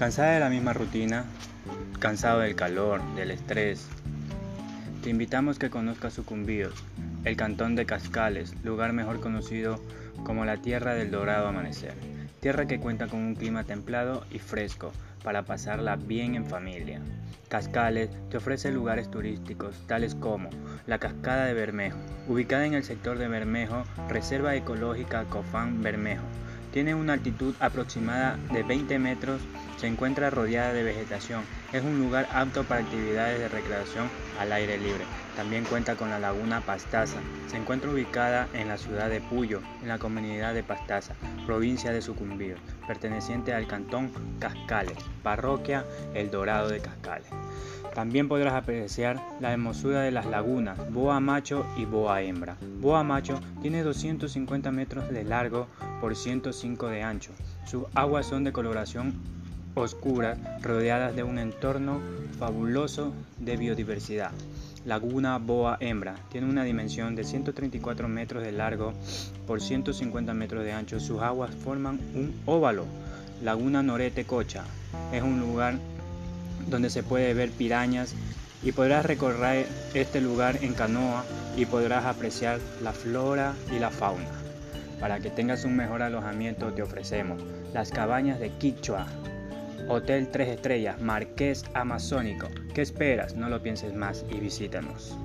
Cansada de la misma rutina, cansado del calor, del estrés, te invitamos que conozcas Sucumbíos, el cantón de Cascales, lugar mejor conocido como la tierra del dorado amanecer, tierra que cuenta con un clima templado y fresco para pasarla bien en familia. Cascales te ofrece lugares turísticos tales como la Cascada de Bermejo, ubicada en el sector de Bermejo, Reserva Ecológica Cofán Bermejo, tiene una altitud aproximada de 20 metros, se encuentra rodeada de vegetación, es un lugar apto para actividades de recreación al aire libre. También cuenta con la laguna Pastaza. Se encuentra ubicada en la ciudad de Puyo, en la comunidad de Pastaza, provincia de Sucumbíos, perteneciente al cantón Cascales, parroquia El Dorado de Cascales. También podrás apreciar la hermosura de las lagunas Boa Macho y Boa Hembra. Boa Macho tiene 250 metros de largo por 105 de ancho. Sus aguas son de coloración oscura, rodeadas de un entorno fabuloso de biodiversidad. Laguna Boa Hembra tiene una dimensión de 134 metros de largo por 150 metros de ancho. Sus aguas forman un óvalo. Laguna Norete Cocha es un lugar donde se puede ver pirañas y podrás recorrer este lugar en canoa y podrás apreciar la flora y la fauna. Para que tengas un mejor alojamiento te ofrecemos las cabañas de Quichua, Hotel 3 Estrellas, Marqués Amazónico. ¿Qué esperas? No lo pienses más y visítanos.